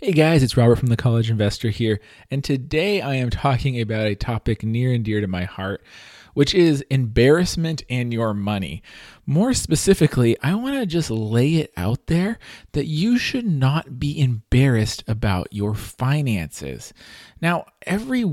Hey guys, it's Robert from the College Investor here, and today I am talking about a topic near and dear to my heart, which is embarrassment and your money. More specifically, I want to just lay it out there that you should not be embarrassed about your finances. Now, every,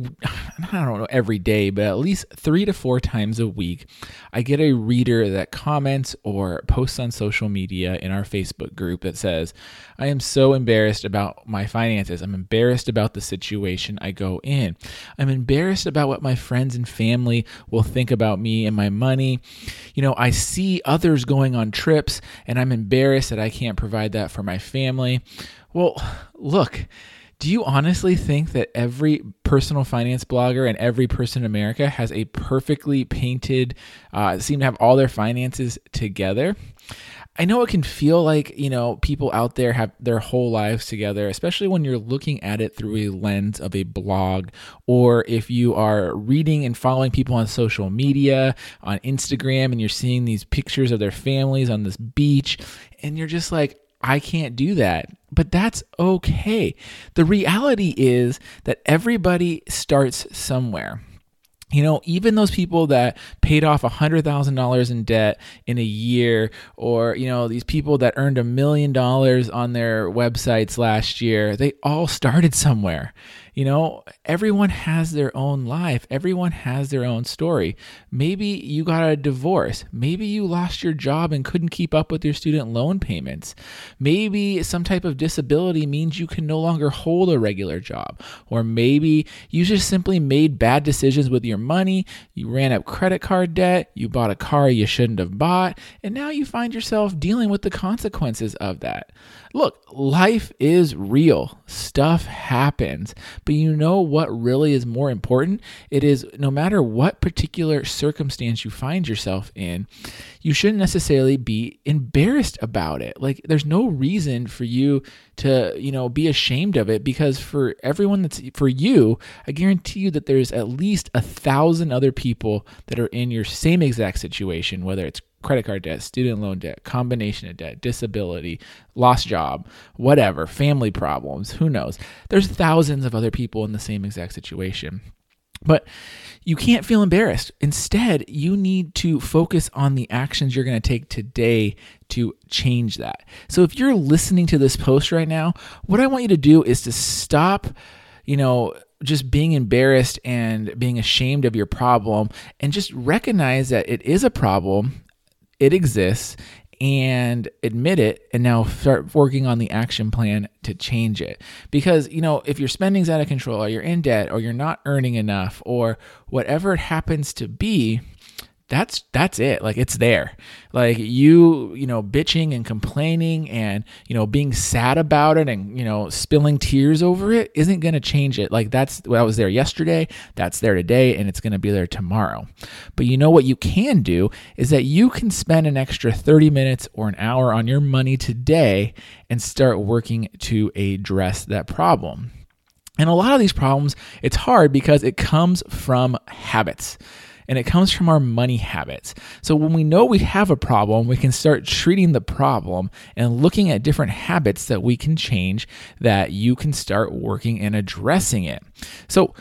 I don't know every day, but at least three to four times a week, I get a reader that comments or posts on social media in our Facebook group that says, I am so embarrassed about my finances. I'm embarrassed about the situation I go in. I'm embarrassed about what my friends and family will think about me and my money. You know, I see others going on trips, and I'm embarrassed that I can't provide that for my family. Well, look. Do you honestly think that every personal finance blogger and every person in America has a perfectly painted, uh, seem to have all their finances together? I know it can feel like, you know, people out there have their whole lives together, especially when you're looking at it through a lens of a blog or if you are reading and following people on social media, on Instagram, and you're seeing these pictures of their families on this beach, and you're just like, I can't do that. But that's okay. The reality is that everybody starts somewhere you know, even those people that paid off $100,000 in debt in a year, or, you know, these people that earned a million dollars on their websites last year, they all started somewhere. You know, everyone has their own life, everyone has their own story. Maybe you got a divorce. Maybe you lost your job and couldn't keep up with your student loan payments. Maybe some type of disability means you can no longer hold a regular job. Or maybe you just simply made bad decisions with your money. You ran up credit card debt. You bought a car you shouldn't have bought. And now you find yourself dealing with the consequences of that. Look, life is real. Stuff happens. But you know what really is more important? It is no matter what particular circumstance you find yourself in, you shouldn't necessarily be embarrassed about it. Like there's no reason for you to, you know, be ashamed of it because for everyone that's for you, I guarantee you that there's at least a thousand other people that are in your same exact situation, whether it's credit card debt, student loan debt, combination of debt, disability, lost job, whatever, family problems, who knows. There's thousands of other people in the same exact situation. But you can't feel embarrassed. Instead, you need to focus on the actions you're going to take today to change that. So if you're listening to this post right now, what I want you to do is to stop, you know, just being embarrassed and being ashamed of your problem and just recognize that it is a problem it exists and admit it and now start working on the action plan to change it. Because you know if your spending's out of control or you're in debt or you're not earning enough or whatever it happens to be that's that's it. Like it's there. Like you you know bitching and complaining and you know being sad about it and you know spilling tears over it isn't going to change it. Like that's what was there yesterday that's there today and it's going to be there tomorrow. But you know what you can do is that you can spend an extra 30 minutes or an hour on your money today and start working to address that problem. And a lot of these problems it's hard because it comes from habits and it comes from our money habits. So when we know we have a problem, we can start treating the problem and looking at different habits that we can change that you can start working and addressing it. So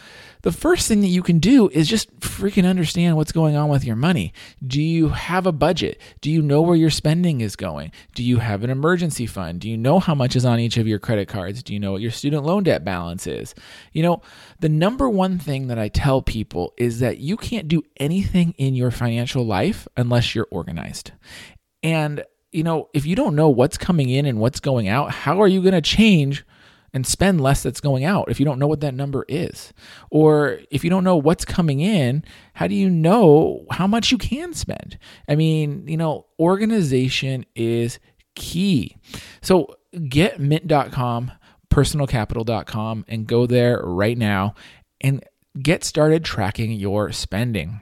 the first thing that you can do is just freaking understand what's going on with your money. Do you have a budget? Do you know where your spending is going? Do you have an emergency fund? Do you know how much is on each of your credit cards? Do you know what your student loan debt balance is? You know, the number one thing that I tell people is that you can't do anything in your financial life unless you're organized. And you know, if you don't know what's coming in and what's going out, how are you going to change and spend less that's going out if you don't know what that number is. Or if you don't know what's coming in, how do you know how much you can spend? I mean, you know, organization is key. So get mint.com, personalcapital.com, and go there right now and get started tracking your spending.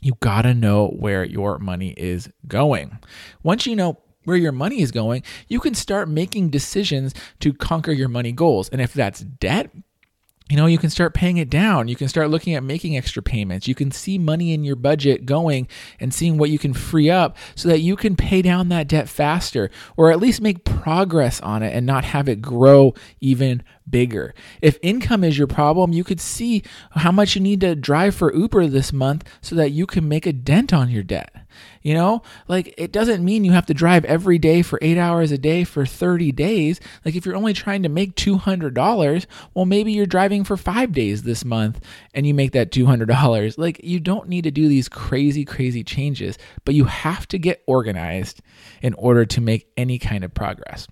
You gotta know where your money is going. Once you know where your money is going, you can start making decisions to conquer your money goals. And if that's debt, you know, you can start paying it down. You can start looking at making extra payments. You can see money in your budget going and seeing what you can free up so that you can pay down that debt faster or at least make progress on it and not have it grow even bigger. If income is your problem, you could see how much you need to drive for Uber this month so that you can make a dent on your debt. You know, like it doesn't mean you have to drive every day for eight hours a day for 30 days. Like if you're only trying to make $200, well, maybe you're driving for five days this month and you make that $200. Like you don't need to do these crazy, crazy changes, but you have to get organized in order to make any kind of progress.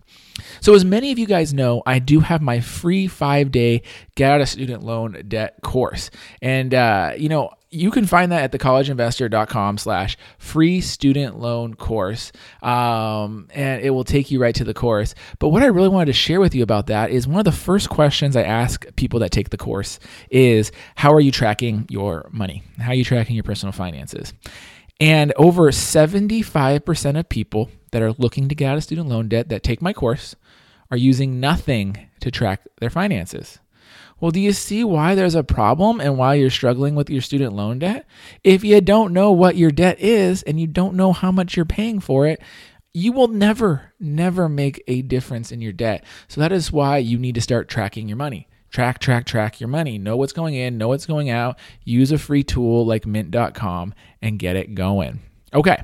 So, as many of you guys know, I do have my free five day get out of student loan debt course. And, uh, you know, you can find that at thecollegeinvestor.com slash free student loan course. Um, and it will take you right to the course. But what i really wanted to share with you about that is one of the first questions i ask people that take the course is how are you tracking your money? How are you tracking your personal finances? And over 75% of people that are looking to get out of student loan debt that take my course are using nothing to track their finances well, do you see why there's a problem and why you're struggling with your student loan debt? If you don't know what your debt is and you don't know how much you're paying for it, you will never, never make a difference in your debt. So that is why you need to start tracking your money. Track, track, track your money. Know what's going in, know what's going out. Use a free tool like mint.com and get it going. Okay.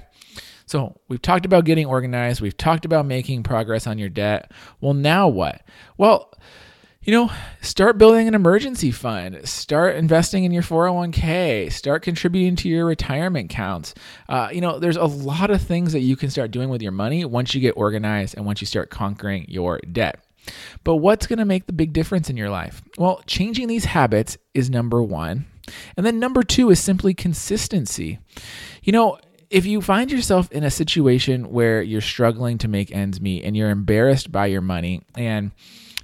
So, we've talked about getting organized. We've talked about making progress on your debt. Well, now what? Well, you know, start building an emergency fund, start investing in your 401k, start contributing to your retirement counts. Uh, you know, there's a lot of things that you can start doing with your money once you get organized and once you start conquering your debt. But what's going to make the big difference in your life? Well, changing these habits is number one. And then number two is simply consistency. You know, if you find yourself in a situation where you're struggling to make ends meet and you're embarrassed by your money and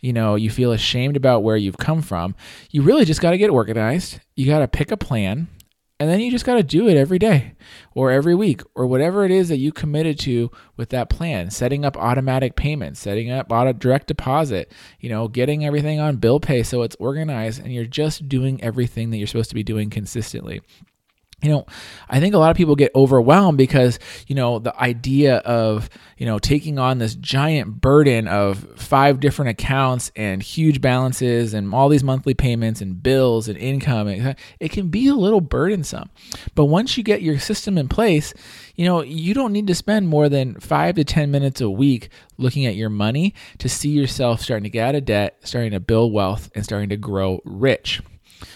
you know, you feel ashamed about where you've come from, you really just got to get organized. You got to pick a plan and then you just got to do it every day or every week or whatever it is that you committed to with that plan. Setting up automatic payments, setting up auto direct deposit, you know, getting everything on bill pay so it's organized and you're just doing everything that you're supposed to be doing consistently you know, I think a lot of people get overwhelmed because, you know, the idea of, you know, taking on this giant burden of five different accounts and huge balances and all these monthly payments and bills and income, it can be a little burdensome. But once you get your system in place, you know, you don't need to spend more than five to 10 minutes a week looking at your money to see yourself starting to get out of debt, starting to build wealth, and starting to grow rich.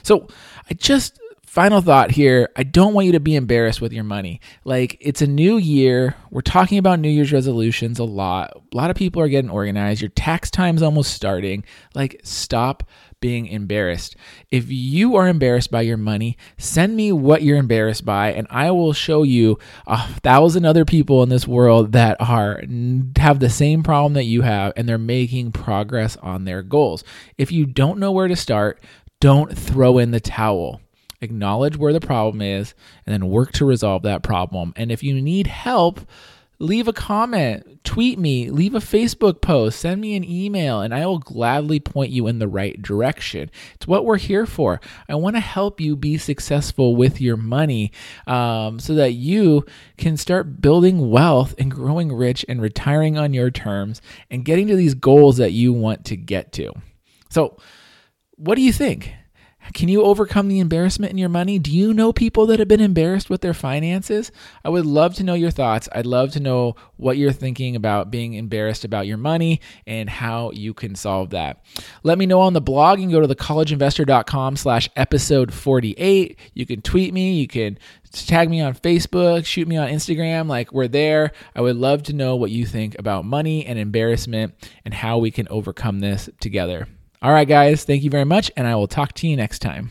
So I just final thought here I don't want you to be embarrassed with your money. Like, it's a new year. We're talking about New Year's resolutions a lot. A lot of people are getting organized. Your tax time's almost starting. Like, stop being embarrassed. If you are embarrassed by your money, send me what you're embarrassed by, and I will show you a thousand other people in this world that are have the same problem that you have, and they're making progress on their goals. If you don't know where to start, don't throw in the towel acknowledge where the problem is, and then work to resolve that problem. And if you need help, leave a comment, tweet me, leave a Facebook post, send me an email, and I will gladly point you in the right direction. It's what we're here for. I want to help you be successful with your money um, so that you can start building wealth and growing rich and retiring on your terms and getting to these goals that you want to get to. So, what do you think? Can you overcome the embarrassment in your money? Do you know people that have been embarrassed with their finances? I would love to know your thoughts. I'd love to know what you're thinking about being embarrassed about your money and how you can solve that. Let me know on the blog. You can go to thecollegeinvestor.com slash episode 48. You can tweet me. You can tag me on Facebook, shoot me on Instagram. Like we're there. I would love to know what you think about money and embarrassment and how we can overcome this together. All right, guys, thank you very much, and I will talk to you next time.